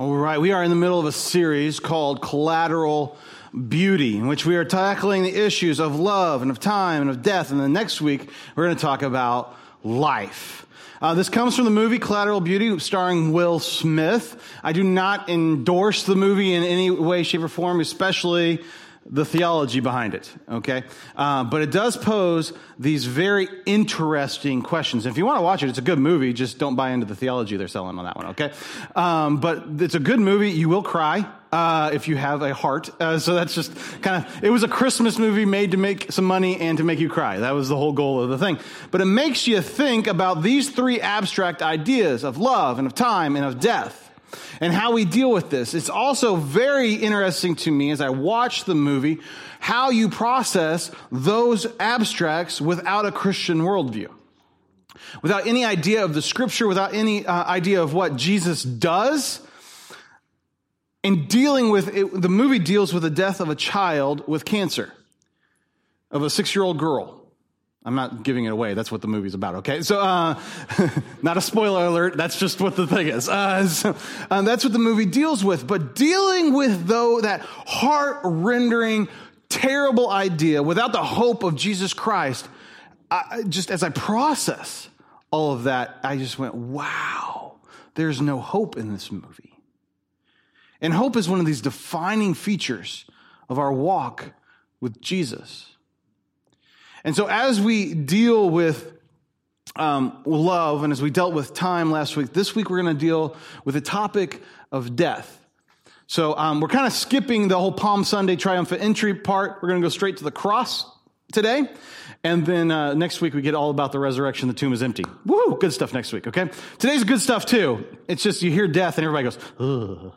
All right, we are in the middle of a series called Collateral Beauty, in which we are tackling the issues of love and of time and of death. And then next week, we're going to talk about life. Uh, this comes from the movie Collateral Beauty, starring Will Smith. I do not endorse the movie in any way, shape, or form, especially the theology behind it, okay? Uh, but it does pose these very interesting questions. If you want to watch it, it's a good movie. Just don't buy into the theology they're selling on that one, okay? Um, but it's a good movie. You will cry. Uh, if you have a heart. Uh, so that's just kind of, it was a Christmas movie made to make some money and to make you cry. That was the whole goal of the thing. But it makes you think about these three abstract ideas of love and of time and of death and how we deal with this. It's also very interesting to me as I watch the movie how you process those abstracts without a Christian worldview. Without any idea of the scripture, without any uh, idea of what Jesus does. And dealing with it, the movie deals with the death of a child with cancer, of a six year old girl. I'm not giving it away. That's what the movie's about. Okay, so uh, not a spoiler alert. That's just what the thing is. Uh, so, um, that's what the movie deals with. But dealing with though that heart rendering, terrible idea without the hope of Jesus Christ, I, just as I process all of that, I just went, "Wow, there's no hope in this movie." And hope is one of these defining features of our walk with Jesus. And so, as we deal with um, love and as we dealt with time last week, this week we're going to deal with the topic of death. So, um, we're kind of skipping the whole Palm Sunday triumphant entry part. We're going to go straight to the cross today. And then uh, next week we get all about the resurrection. The tomb is empty. Woo! Good stuff next week. Okay. Today's good stuff too. It's just you hear death and everybody goes, Ugh.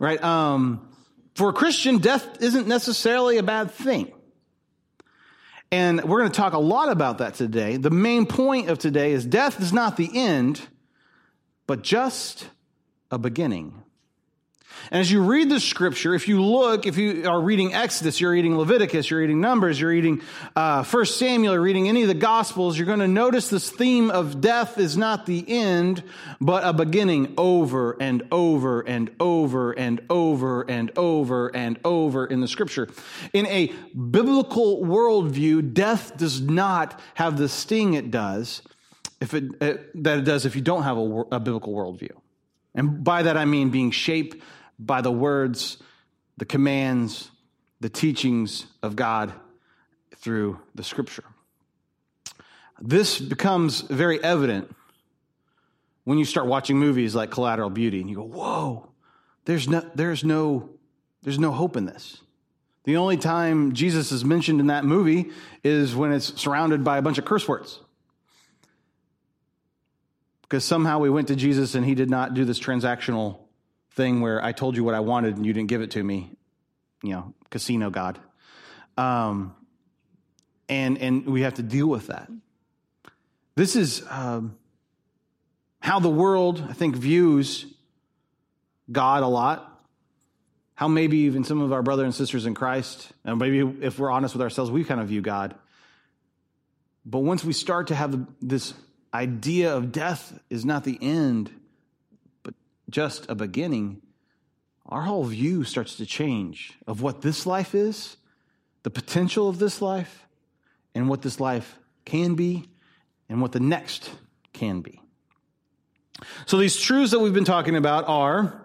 right? Um, for a Christian, death isn't necessarily a bad thing. And we're going to talk a lot about that today. The main point of today is death is not the end, but just a beginning. And as you read the scripture, if you look, if you are reading Exodus, you're reading Leviticus, you're reading Numbers, you're reading uh, First Samuel, you're reading any of the Gospels, you're going to notice this theme of death is not the end, but a beginning over and over and over and over and over and over in the scripture. In a biblical worldview, death does not have the sting it does if it, uh, that it does if you don't have a, a biblical worldview. And by that I mean being shaped by the words, the commands, the teachings of God through the scripture. This becomes very evident when you start watching movies like Collateral Beauty and you go, whoa, there's no, there's no, there's no hope in this. The only time Jesus is mentioned in that movie is when it's surrounded by a bunch of curse words. Because somehow we went to Jesus and he did not do this transactional thing where I told you what I wanted and you didn't give it to me, you know, casino God. Um, and and we have to deal with that. This is um, how the world, I think, views God a lot. How maybe even some of our brothers and sisters in Christ, and maybe if we're honest with ourselves, we kind of view God. But once we start to have this idea of death is not the end, just a beginning, our whole view starts to change of what this life is, the potential of this life, and what this life can be, and what the next can be. So, these truths that we've been talking about are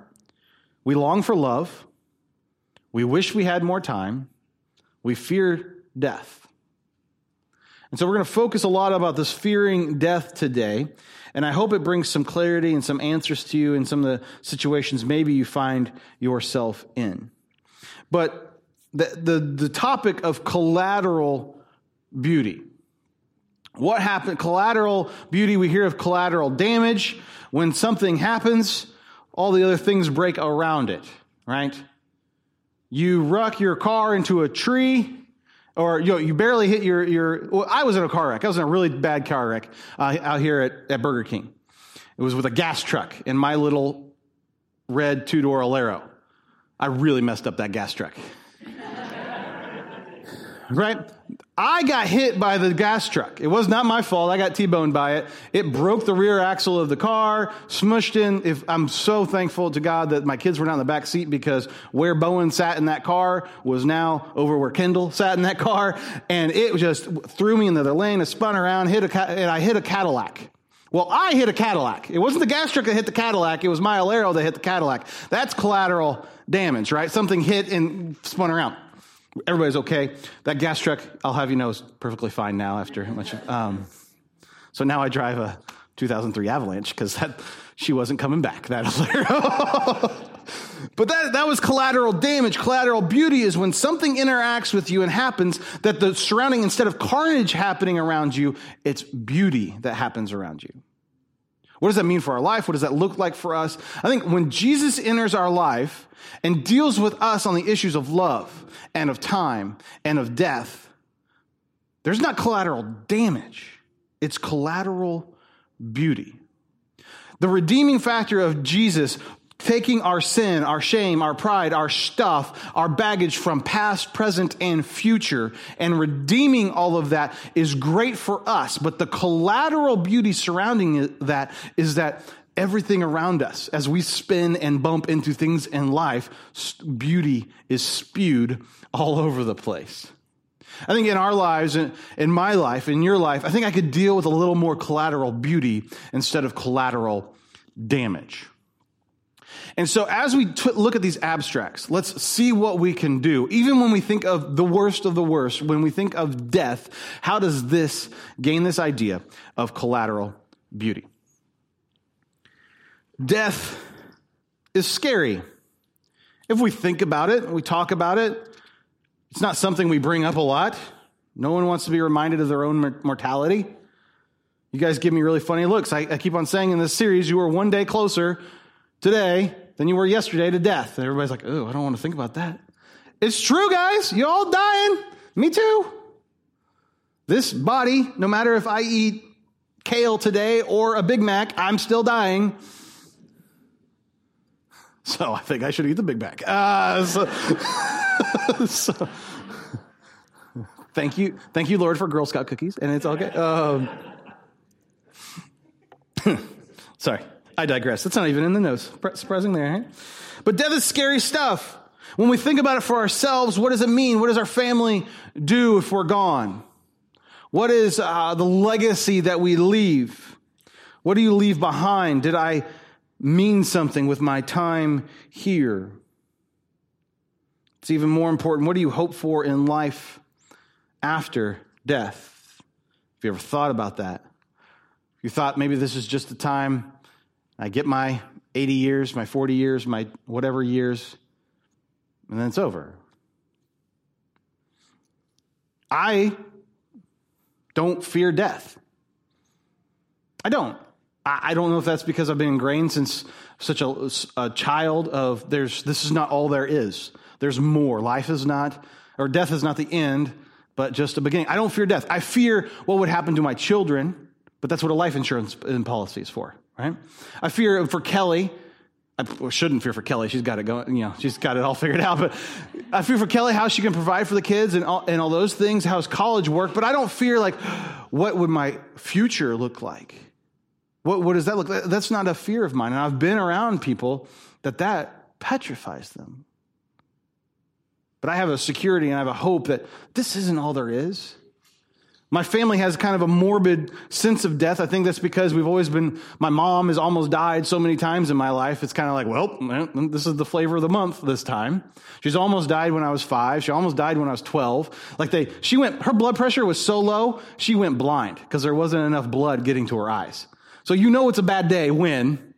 we long for love, we wish we had more time, we fear death. And so, we're going to focus a lot about this fearing death today. And I hope it brings some clarity and some answers to you in some of the situations maybe you find yourself in. But the, the, the topic of collateral beauty. What happened? Collateral beauty, we hear of collateral damage. When something happens, all the other things break around it, right? You wreck your car into a tree, or you, know, you barely hit your, your well, I was in a car wreck. I was in a really bad car wreck uh, out here at, at Burger King. It was with a gas truck in my little red two door Alero. I really messed up that gas truck. Right? I got hit by the gas truck. It was not my fault. I got T-boned by it. It broke the rear axle of the car, smushed in. If I'm so thankful to God that my kids were not in the back seat because where Bowen sat in that car was now over where Kendall sat in that car, and it just threw me into the lane. I spun around, hit a, and I hit a Cadillac. Well, I hit a Cadillac. It wasn't the gas truck that hit the Cadillac. It was my Alero that hit the Cadillac. That's collateral damage, right? Something hit and spun around everybody's okay. That gas truck, I'll have you know, is perfectly fine now after much. Um, so now I drive a 2003 Avalanche because that she wasn't coming back. That but that that was collateral damage. Collateral beauty is when something interacts with you and happens that the surrounding instead of carnage happening around you, it's beauty that happens around you. What does that mean for our life? What does that look like for us? I think when Jesus enters our life and deals with us on the issues of love and of time and of death, there's not collateral damage, it's collateral beauty. The redeeming factor of Jesus taking our sin, our shame, our pride, our stuff, our baggage from past, present, and future, and redeeming all of that is great for us. But the collateral beauty surrounding that is that everything around us, as we spin and bump into things in life, beauty is spewed all over the place. I think in our lives, in my life, in your life, I think I could deal with a little more collateral beauty instead of collateral damage. And so, as we t- look at these abstracts, let's see what we can do. Even when we think of the worst of the worst, when we think of death, how does this gain this idea of collateral beauty? Death is scary. If we think about it, we talk about it, it's not something we bring up a lot. No one wants to be reminded of their own mortality. You guys give me really funny looks. I, I keep on saying in this series, you are one day closer today than you were yesterday to death. And everybody's like, oh, I don't want to think about that. It's true, guys. You're all dying. Me too. This body, no matter if I eat kale today or a Big Mac, I'm still dying. So I think I should eat the Big Mac. Uh, so, so, thank you, thank you, Lord, for Girl Scout cookies, and it's okay. Um, sorry. I digress. That's not even in the notes. Surprising there, right? But death is scary stuff. When we think about it for ourselves, what does it mean? What does our family do if we're gone? What is uh, the legacy that we leave? What do you leave behind? Did I mean something with my time here? It's even more important. What do you hope for in life after death? Have you ever thought about that? You thought maybe this is just a time I get my 80 years, my 40 years, my whatever years, and then it's over. I don't fear death. I don't. I don't know if that's because I've been ingrained since such a, a, child of there's this is not all there is. There's more. Life is not, or death is not the end, but just a beginning. I don't fear death. I fear what would happen to my children, but that's what a life insurance uh, policy is for right? I fear for Kelly. I shouldn't fear for Kelly. She's got it going, you know, she's got it all figured out. But I fear for Kelly how she can provide for the kids and all, and all those things, how's college work. But I don't fear like, what would my future look like? What, what does that look like? That's not a fear of mine. And I've been around people that that petrifies them. But I have a security and I have a hope that this isn't all there is. My family has kind of a morbid sense of death. I think that's because we've always been, my mom has almost died so many times in my life. It's kind of like, well, this is the flavor of the month this time. She's almost died when I was five. She almost died when I was 12. Like they, she went, her blood pressure was so low, she went blind because there wasn't enough blood getting to her eyes. So you know it's a bad day when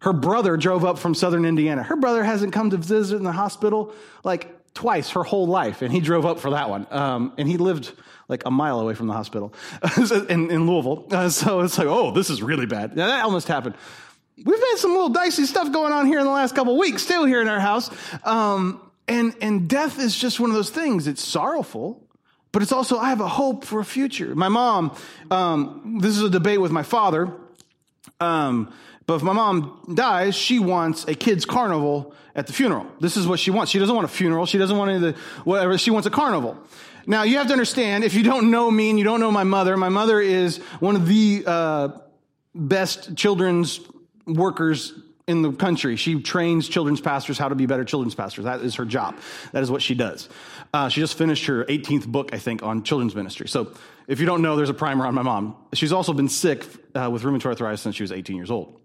her brother drove up from southern Indiana. Her brother hasn't come to visit in the hospital like twice her whole life, and he drove up for that one. Um, and he lived like a mile away from the hospital in, in, Louisville. Uh, so it's like, oh, this is really bad. Now, that almost happened. We've had some little dicey stuff going on here in the last couple weeks, too, here in our house. Um, and, and death is just one of those things. It's sorrowful, but it's also, I have a hope for a future. My mom, um, this is a debate with my father. Um, But if my mom dies, she wants a kid's carnival at the funeral. This is what she wants. She doesn't want a funeral. She doesn't want any of the whatever. She wants a carnival. Now you have to understand, if you don't know me and you don't know my mother, my mother is one of the uh, best children's workers in the country. She trains children's pastors how to be better children's pastors. That is her job. That is what she does. Uh, she just finished her 18th book, I think, on children's ministry. So if you don't know, there's a primer on my mom. She's also been sick uh, with rheumatoid arthritis since she was 18 years old.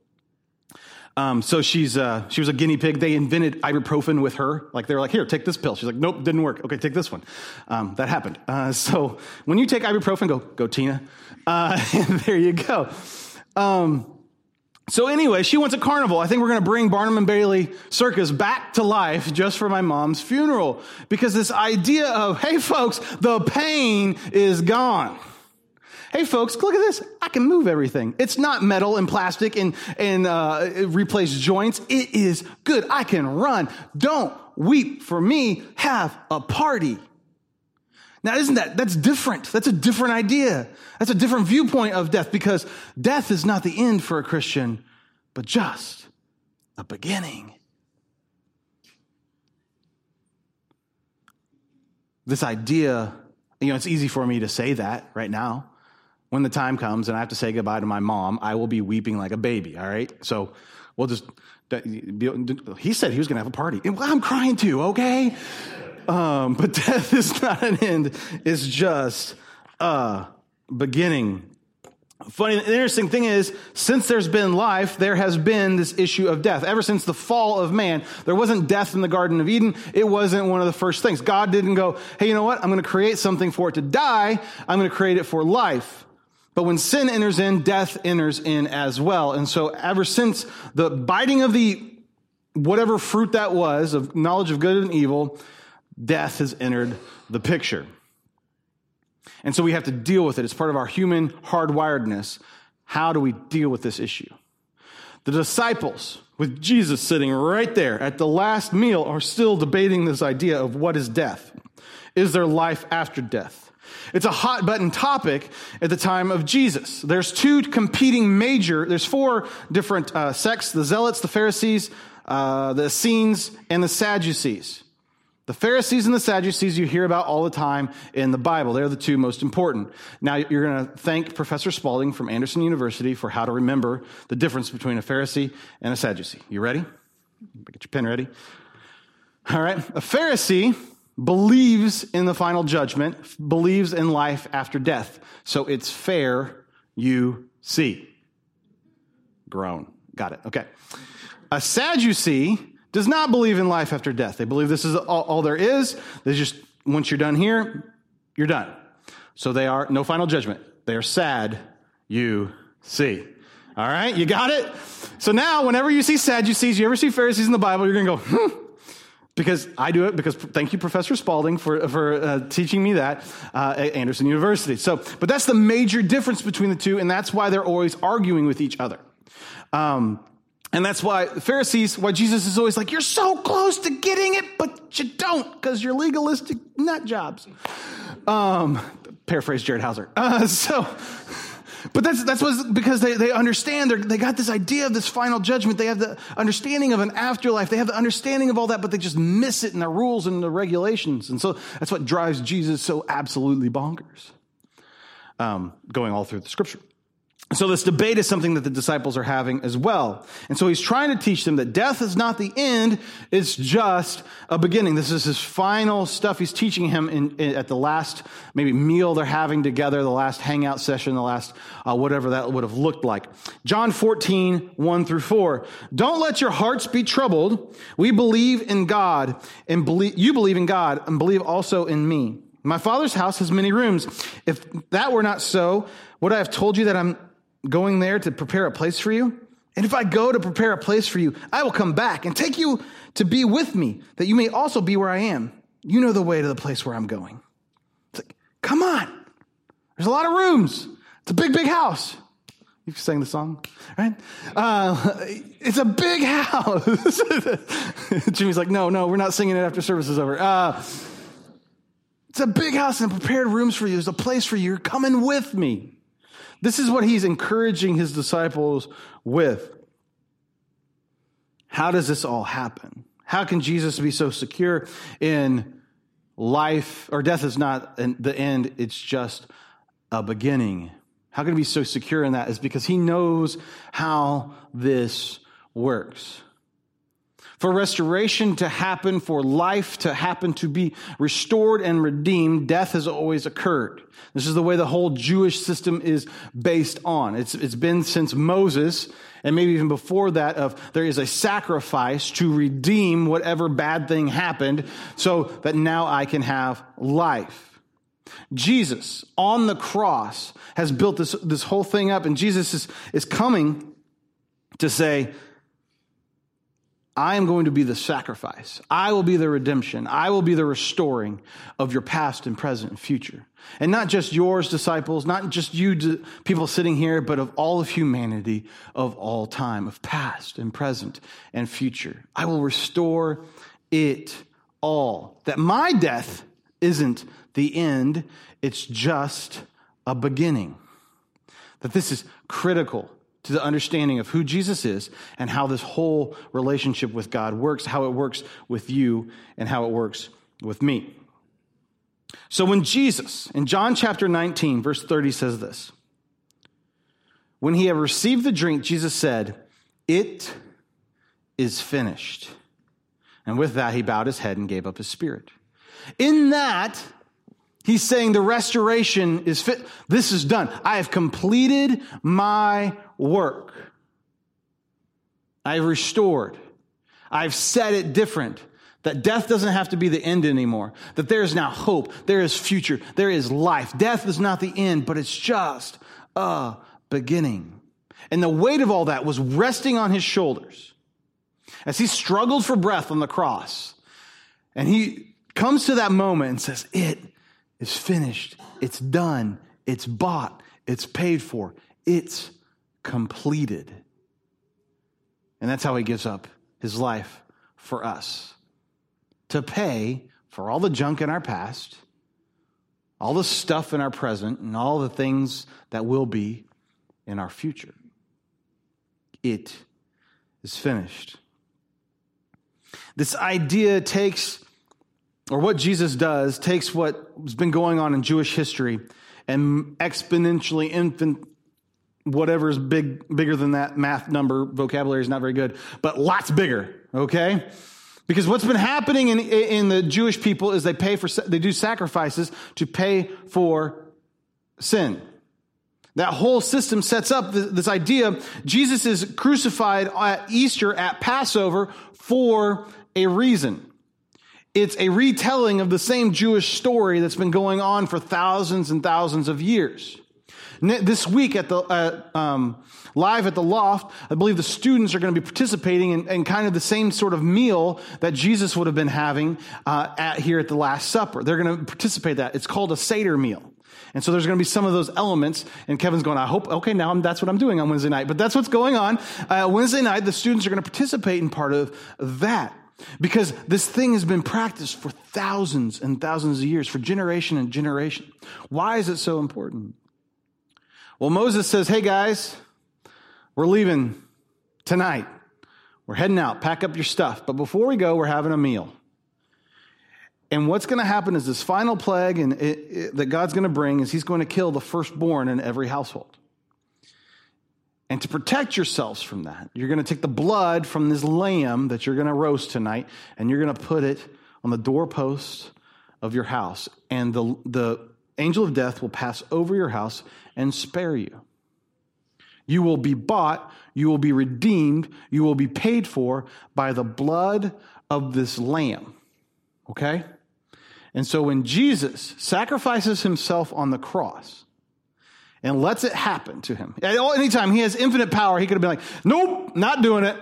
Um, so she's uh, she was a guinea pig. They invented ibuprofen with her. Like they were like, here, take this pill. She's like, nope, didn't work. Okay, take this one. Um, that happened. Uh, so when you take ibuprofen, go go Tina. Uh, there you go. Um, so anyway, she wants a carnival. I think we're going to bring Barnum and Bailey Circus back to life just for my mom's funeral because this idea of, hey folks, the pain is gone. Hey folks, look at this. I can move everything. It's not metal and plastic and, and uh, replace joints. It is good. I can run. Don't weep for me. Have a party. Now, isn't that, that's different. That's a different idea. That's a different viewpoint of death because death is not the end for a Christian, but just a beginning. This idea, you know, it's easy for me to say that right now. When the time comes and I have to say goodbye to my mom, I will be weeping like a baby, all right? So we'll just, he said he was going to have a party. I'm crying too, okay? Um, but death is not an end, it's just a beginning. Funny, the interesting thing is, since there's been life, there has been this issue of death. Ever since the fall of man, there wasn't death in the Garden of Eden. It wasn't one of the first things. God didn't go, hey, you know what? I'm going to create something for it to die. I'm going to create it for life. But when sin enters in, death enters in as well. And so ever since the biting of the whatever fruit that was of knowledge of good and evil, death has entered the picture. And so we have to deal with it. It's part of our human hardwiredness. How do we deal with this issue? The disciples, with Jesus sitting right there at the last meal, are still debating this idea of what is death? Is there life after death? It's a hot button topic at the time of Jesus. There's two competing major, there's four different uh, sects the Zealots, the Pharisees, uh, the Essenes, and the Sadducees. The Pharisees and the Sadducees you hear about all the time in the Bible. They're the two most important. Now, you're going to thank Professor Spalding from Anderson University for how to remember the difference between a Pharisee and a Sadducee. You ready? Get your pen ready. All right. A Pharisee believes in the final judgment, believes in life after death. So it's fair you see. Grown. Got it. Okay. A Sadducee does not believe in life after death. They believe this is all, all there is. They just, once you're done here, you're done. So they are no final judgment. They are sad, you see. All right, you got it? So now, whenever you see Sadducees, you ever see Pharisees in the Bible, you're going to go, hmm. Because I do it, because thank you, Professor Spalding, for, for uh, teaching me that uh, at Anderson University. So, but that's the major difference between the two, and that's why they're always arguing with each other. Um, and that's why the Pharisees, why Jesus is always like, you're so close to getting it, but you don't because you're legalistic nut jobs. Um, paraphrase Jared Hauser. Uh, so, but that's, that's because they, they understand, they got this idea of this final judgment. They have the understanding of an afterlife. They have the understanding of all that, but they just miss it in the rules and the regulations. And so that's what drives Jesus so absolutely bonkers. Um, going all through the scripture. So this debate is something that the disciples are having as well. And so he's trying to teach them that death is not the end, it's just a beginning. This is his final stuff he's teaching him in, in, at the last maybe meal they're having together, the last hangout session, the last uh, whatever that would have looked like. John 14, 1 through 4. Don't let your hearts be troubled. We believe in God and believe, you believe in God and believe also in me. My father's house has many rooms. If that were not so, would I have told you that I'm going there to prepare a place for you? And if I go to prepare a place for you, I will come back and take you to be with me, that you may also be where I am. You know the way to the place where I'm going. It's like, come on. There's a lot of rooms. It's a big, big house. You sang the song, right? Uh, it's a big house. Jimmy's like, no, no, we're not singing it after service is over. Uh, it's a big house and prepared rooms for you. There's a place for you. You're coming with me. This is what he's encouraging his disciples with. How does this all happen? How can Jesus be so secure in life, or death is not the end, it's just a beginning? How can he be so secure in that? Is because he knows how this works. For restoration to happen, for life to happen, to be restored and redeemed, death has always occurred. This is the way the whole Jewish system is based on. It's, it's been since Moses, and maybe even before that, of there is a sacrifice to redeem whatever bad thing happened so that now I can have life. Jesus on the cross has built this, this whole thing up, and Jesus is, is coming to say, I am going to be the sacrifice. I will be the redemption. I will be the restoring of your past and present and future. And not just yours, disciples, not just you people sitting here, but of all of humanity of all time, of past and present and future. I will restore it all. That my death isn't the end, it's just a beginning. That this is critical to the understanding of who Jesus is and how this whole relationship with God works, how it works with you, and how it works with me. So when Jesus, in John chapter 19, verse 30, says this When he had received the drink, Jesus said, It is finished. And with that, he bowed his head and gave up his spirit. In that, he's saying the restoration is fit. This is done. I have completed my work. I've restored. I've set it different. That death doesn't have to be the end anymore. That there is now hope. There is future. There is life. Death is not the end, but it's just a beginning. And the weight of all that was resting on his shoulders as he struggled for breath on the cross. And he comes to that moment and says, It is finished. It's done. It's bought. It's paid for. It's completed. And that's how he gives up his life for us to pay for all the junk in our past, all the stuff in our present, and all the things that will be in our future. It is finished. This idea takes, or what Jesus does, takes what's been going on in Jewish history and exponentially infant, whatever's big, bigger than that math number, vocabulary is not very good, but lots bigger, okay? Because what's been happening in, in the Jewish people is they pay for, they do sacrifices to pay for sin. That whole system sets up this idea. Jesus is crucified at Easter, at Passover, for a reason. It's a retelling of the same Jewish story that's been going on for thousands and thousands of years. This week at the uh, um, live at the loft, I believe the students are going to be participating in, in, kind of the same sort of meal that Jesus would have been having uh, at here at the Last Supper. They're going to participate that. It's called a Seder meal. And so there's going to be some of those elements. And Kevin's going, I hope, okay, now I'm, that's what I'm doing on Wednesday night. But that's what's going on. Uh, Wednesday night, the students are going to participate in part of that. Because this thing has been practiced for thousands and thousands of years, for generation and generation. Why is it so important? Well, Moses says, Hey guys, we're leaving tonight. We're heading out. Pack up your stuff. But before we go, we're having a meal. And what's going to happen is this final plague and it, it, that God's going to bring is he's going to kill the firstborn in every household. And to protect yourselves from that, you're going to take the blood from this lamb that you're going to roast tonight and you're going to put it on the doorpost of your house. And the, the angel of death will pass over your house and spare you. You will be bought, you will be redeemed, you will be paid for by the blood of this lamb. Okay? And so when Jesus sacrifices himself on the cross, and lets it happen to him. Anytime he has infinite power, he could have been like, nope, not doing it.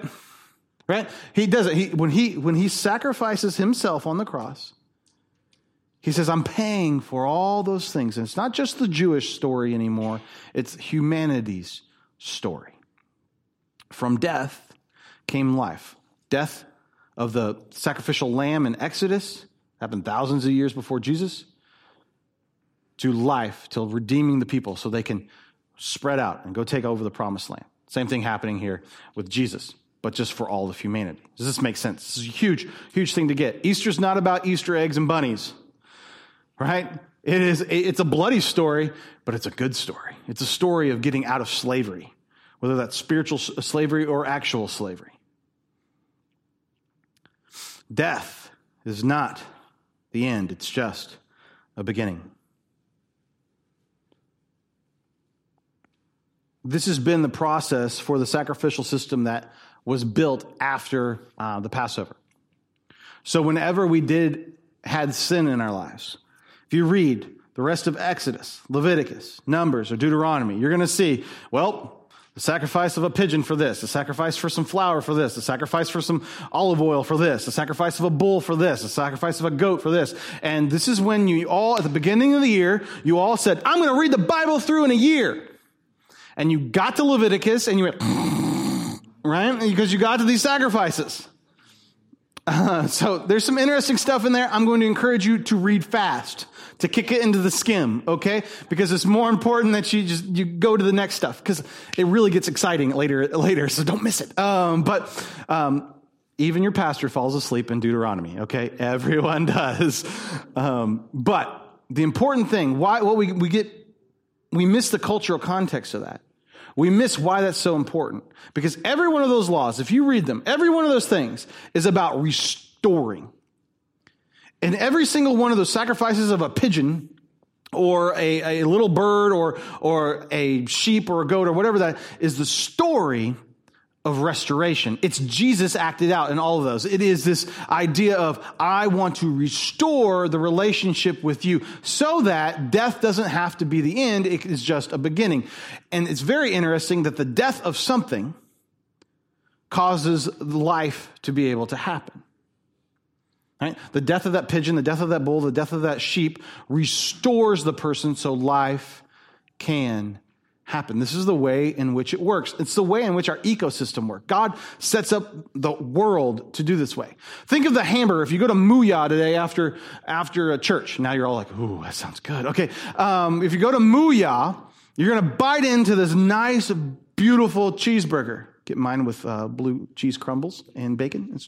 Right? He does it. He, when, he, when he sacrifices himself on the cross, he says, I'm paying for all those things. And it's not just the Jewish story anymore, it's humanity's story. From death came life. Death of the sacrificial lamb in Exodus happened thousands of years before Jesus to life, till redeeming the people so they can spread out and go take over the promised land. Same thing happening here with Jesus, but just for all of humanity. Does this make sense? This is a huge, huge thing to get. Easter's not about Easter eggs and bunnies, right? It is, it's a bloody story, but it's a good story. It's a story of getting out of slavery, whether that's spiritual slavery or actual slavery. Death is not the end, it's just a beginning. This has been the process for the sacrificial system that was built after uh, the Passover. So whenever we did had sin in our lives, if you read the rest of Exodus, Leviticus, Numbers, or Deuteronomy, you're going to see, well, the sacrifice of a pigeon for this, the sacrifice for some flour for this, the sacrifice for some olive oil for this, the sacrifice of a bull for this, the sacrifice of a goat for this. And this is when you all, at the beginning of the year, you all said, I'm going to read the Bible through in a year. And you got to Leviticus and you went, right? Because you got to these sacrifices. Uh, so there's some interesting stuff in there. I'm going to encourage you to read fast, to kick it into the skim, okay? Because it's more important that you just you go to the next stuff because it really gets exciting later. Later, so don't miss it. Um, but um, even your pastor falls asleep in Deuteronomy, okay? Everyone does. Um, but the important thing, why what we we get we miss the cultural context of that we miss why that's so important. Because every one of those laws, if you read them, every one of those things is about restoring. And every single one of those sacrifices of a pigeon or a, a little bird or, or a sheep or a goat or whatever that is the story of restoration. It's Jesus acted out in all of those. It is this idea of, I want to restore the relationship with you so that death doesn't have to be the end. It is just a beginning. And it's very interesting that the death of something causes life to be able to happen. Right? The death of that pigeon, the death of that bull, the death of that sheep restores the person so life can happen. This is the way in which it works. It's the way in which our ecosystem works. God sets up the world to do this way. Think of the hamburger. If you go to Mooyah today after, after a church, now you're all like, ooh, that sounds good. Okay. Um, if you go to Mooyah, you're going to bite into this nice, beautiful cheeseburger. Get mine with uh, blue cheese crumbles and bacon. It's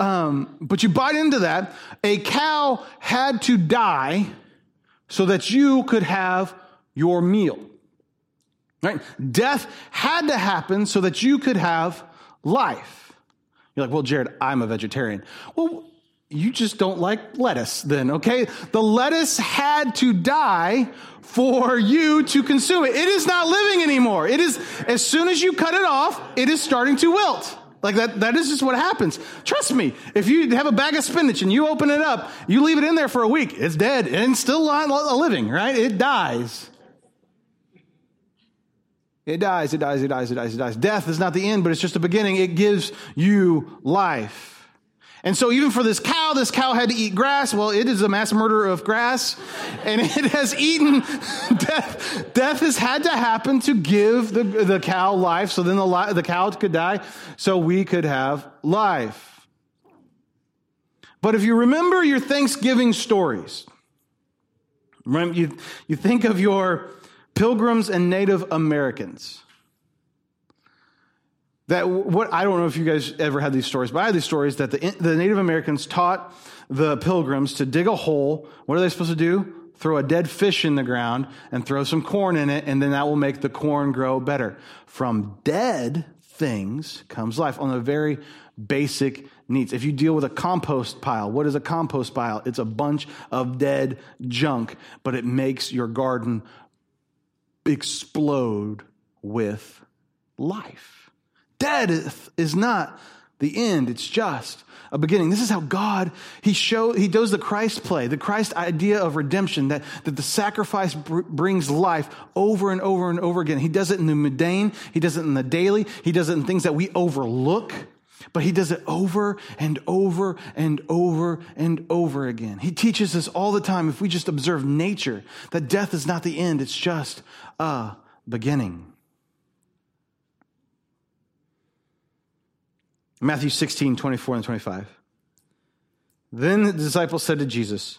um, but you bite into that. A cow had to die so that you could have your meal. Right? Death had to happen so that you could have life. You're like, well, Jared, I'm a vegetarian. Well, you just don't like lettuce then, okay? The lettuce had to die for you to consume it. It is not living anymore. It is, as soon as you cut it off, it is starting to wilt. Like that, that is just what happens. Trust me, if you have a bag of spinach and you open it up, you leave it in there for a week, it's dead and still living, right? It dies. It dies, it dies, it dies, it dies, it dies. Death is not the end, but it's just the beginning. It gives you life. And so even for this cow, this cow had to eat grass. Well, it is a mass murder of grass and it has eaten death. Death has had to happen to give the, the cow life. So then the, the cow could die so we could have life. But if you remember your Thanksgiving stories, remember you, you think of your pilgrims and Native Americans. That what I don't know if you guys ever had these stories, but I had these stories that the, the Native Americans taught the pilgrims to dig a hole. What are they supposed to do? Throw a dead fish in the ground and throw some corn in it, and then that will make the corn grow better. From dead things comes life on the very basic needs. If you deal with a compost pile, what is a compost pile? It's a bunch of dead junk, but it makes your garden explode with life. Death is not the end, it's just a beginning. This is how God, He show, He does the Christ play, the Christ idea of redemption, that, that the sacrifice br- brings life over and over and over again. He does it in the mundane, He does it in the daily, He does it in things that we overlook. But he does it over and over and over and over again. He teaches us all the time, if we just observe nature, that death is not the end, it's just a beginning. Matthew 16, 24 and 25. Then the disciples said to Jesus,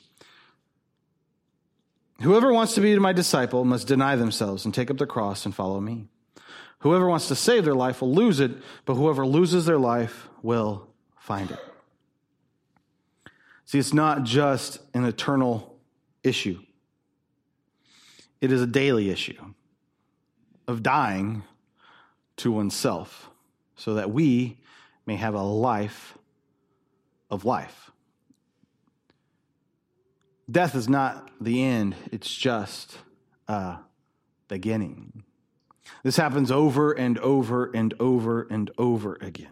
Whoever wants to be my disciple must deny themselves and take up the cross and follow me. Whoever wants to save their life will lose it, but whoever loses their life will find it. See, it's not just an eternal issue, it is a daily issue of dying to oneself so that we may have a life of life. Death is not the end, it's just a beginning. This happens over and over and over and over again.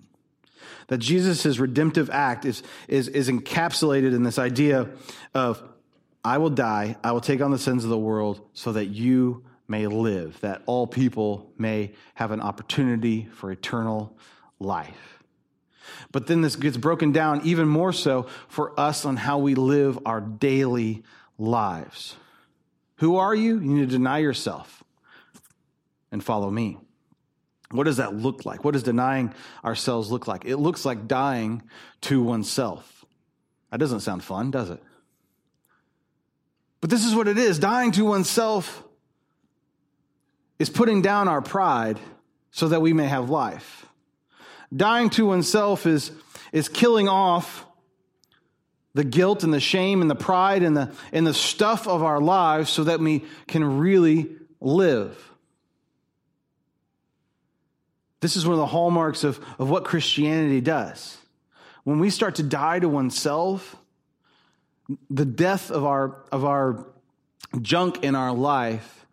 That Jesus' redemptive act is, is, is encapsulated in this idea of, I will die, I will take on the sins of the world so that you may live, that all people may have an opportunity for eternal life. But then this gets broken down even more so for us on how we live our daily lives. Who are you? You need to deny yourself and follow me. What does that look like? What does denying ourselves look like? It looks like dying to oneself. That doesn't sound fun, does it? But this is what it is dying to oneself is putting down our pride so that we may have life. Dying to oneself is, is killing off the guilt and the shame and the pride and the, and the stuff of our lives so that we can really live. This is one of the hallmarks of, of what Christianity does. When we start to die to oneself, the death of our, of our junk in our life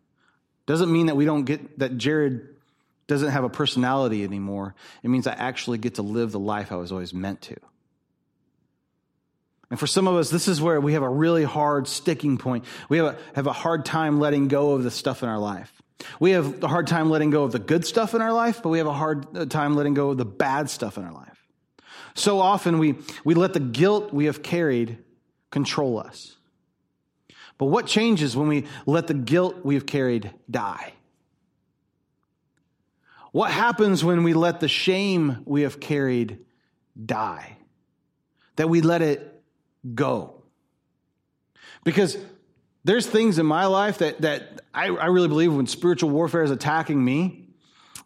doesn't mean that we don't get, that Jared doesn't have a personality anymore. It means I actually get to live the life I was always meant to. And for some of us, this is where we have a really hard sticking point. We have a, have a hard time letting go of the stuff in our life. We have a hard time letting go of the good stuff in our life, but we have a hard uh, time letting go of the bad stuff in our life. So often we, we let the guilt we have carried control us. But what changes when we let the guilt we have carried die? What happens when we let the shame we have carried die? That we let it go. Because there's things in my life that, that I, I really believe when spiritual warfare is attacking me,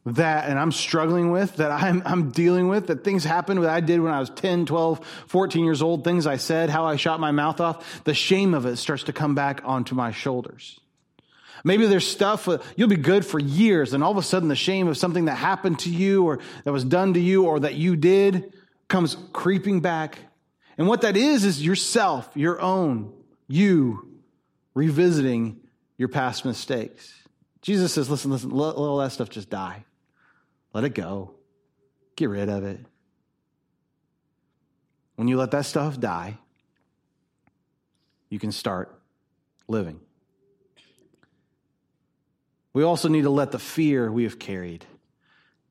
that and I'm struggling with, that I'm, I'm dealing with, that things happen that I did when I was 10, 12, 14 years old, things I said, how I shot my mouth off, the shame of it starts to come back onto my shoulders. Maybe there's stuff uh, you'll be good for years, and all of a sudden the shame of something that happened to you or that was done to you or that you did comes creeping back. And what that is, is yourself, your own, you revisiting your past mistakes. Jesus says, listen, listen, let, let all that stuff just die. Let it go. Get rid of it. When you let that stuff die, you can start living. We also need to let the fear we have carried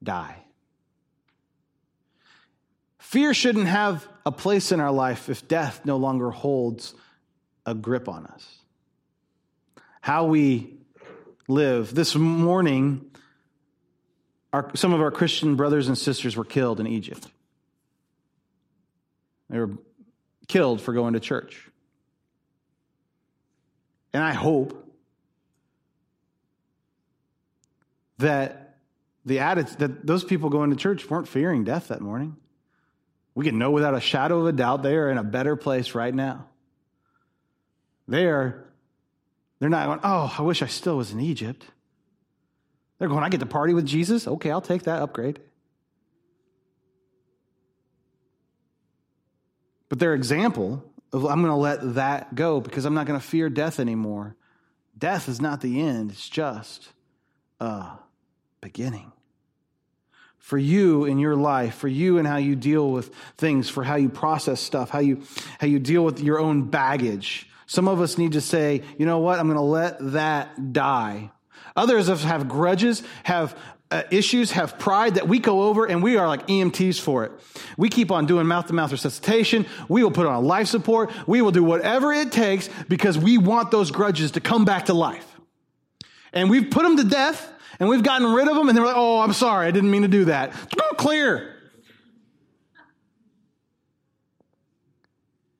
die. Fear shouldn't have a place in our life if death no longer holds a grip on us. How we live. This morning, our, some of our Christian brothers and sisters were killed in Egypt. They were killed for going to church. And I hope that the attitude that those people going to church weren't fearing death that morning. We can know without a shadow of a doubt they are in a better place right now. They are, they're not going, oh, I wish I still was in Egypt. They're going, I get to party with Jesus? Okay, I'll take that upgrade. But their example of I'm going to let that go because I'm not going to fear death anymore. Death is not the end, it's just a beginning. For you in your life, for you and how you deal with things, for how you process stuff, how you, how you deal with your own baggage. Some of us need to say, you know what, I'm going to let that die Others of us have grudges, have uh, issues, have pride that we go over and we are like EMTs for it. We keep on doing mouth to mouth resuscitation. We will put on life support. We will do whatever it takes because we want those grudges to come back to life. And we've put them to death and we've gotten rid of them and they're like, oh, I'm sorry. I didn't mean to do that. Clear.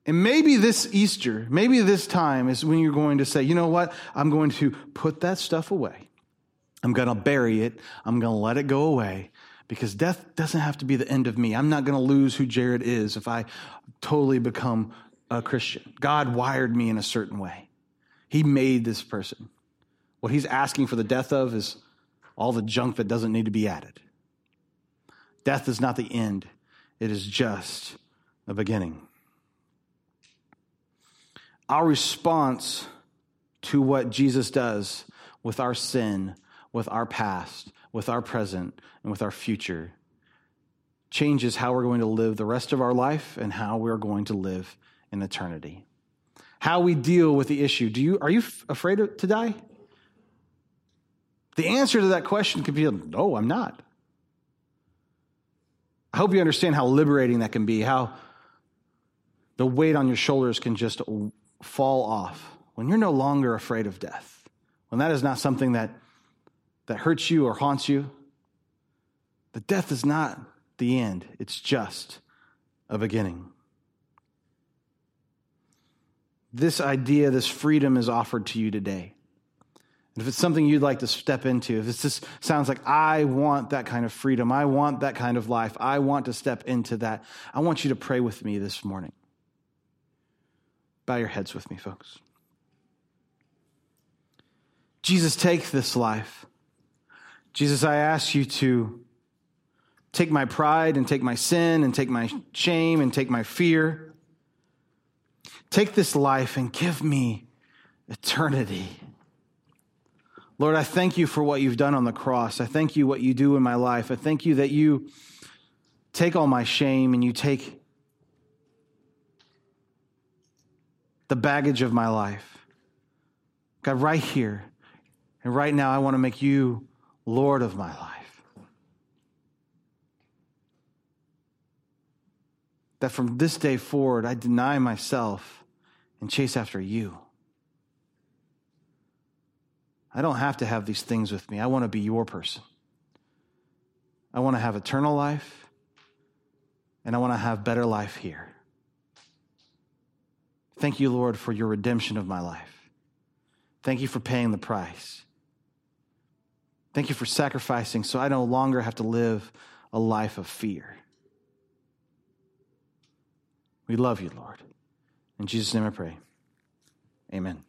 And maybe this Easter, maybe this time is when you're going to say, you know what? I'm going to put that stuff away. I'm going to bury it. I'm going to let it go away because death doesn't have to be the end of me. I'm not going to lose who Jared is if I totally become a Christian. God wired me in a certain way. He made this person. What he's asking for the death of is all the junk that doesn't need to be added. Death is not the end, it is just a beginning. Our response to what Jesus does with our sin, with our past, with our present, and with our future changes how we're going to live the rest of our life and how we're going to live in eternity. How we deal with the issue. Do you are you f- afraid to die? The answer to that question could be no, I'm not. I hope you understand how liberating that can be, how the weight on your shoulders can just fall off when you're no longer afraid of death, when that is not something that, that hurts you or haunts you. The death is not the end, it's just a beginning. This idea, this freedom is offered to you today. And if it's something you'd like to step into, if it just sounds like, I want that kind of freedom, I want that kind of life, I want to step into that, I want you to pray with me this morning. Bow your heads with me, folks. Jesus, take this life. Jesus, I ask you to take my pride and take my sin and take my shame and take my fear. Take this life and give me eternity. Lord, I thank you for what you've done on the cross. I thank you what you do in my life. I thank you that you take all my shame and you take the baggage of my life. God, right here and right now, I want to make you Lord of my life. That from this day forward, I deny myself and chase after you. I don't have to have these things with me. I want to be your person. I want to have eternal life, and I want to have better life here. Thank you, Lord, for your redemption of my life. Thank you for paying the price. Thank you for sacrificing so I no longer have to live a life of fear. We love you, Lord. In Jesus' name I pray. Amen.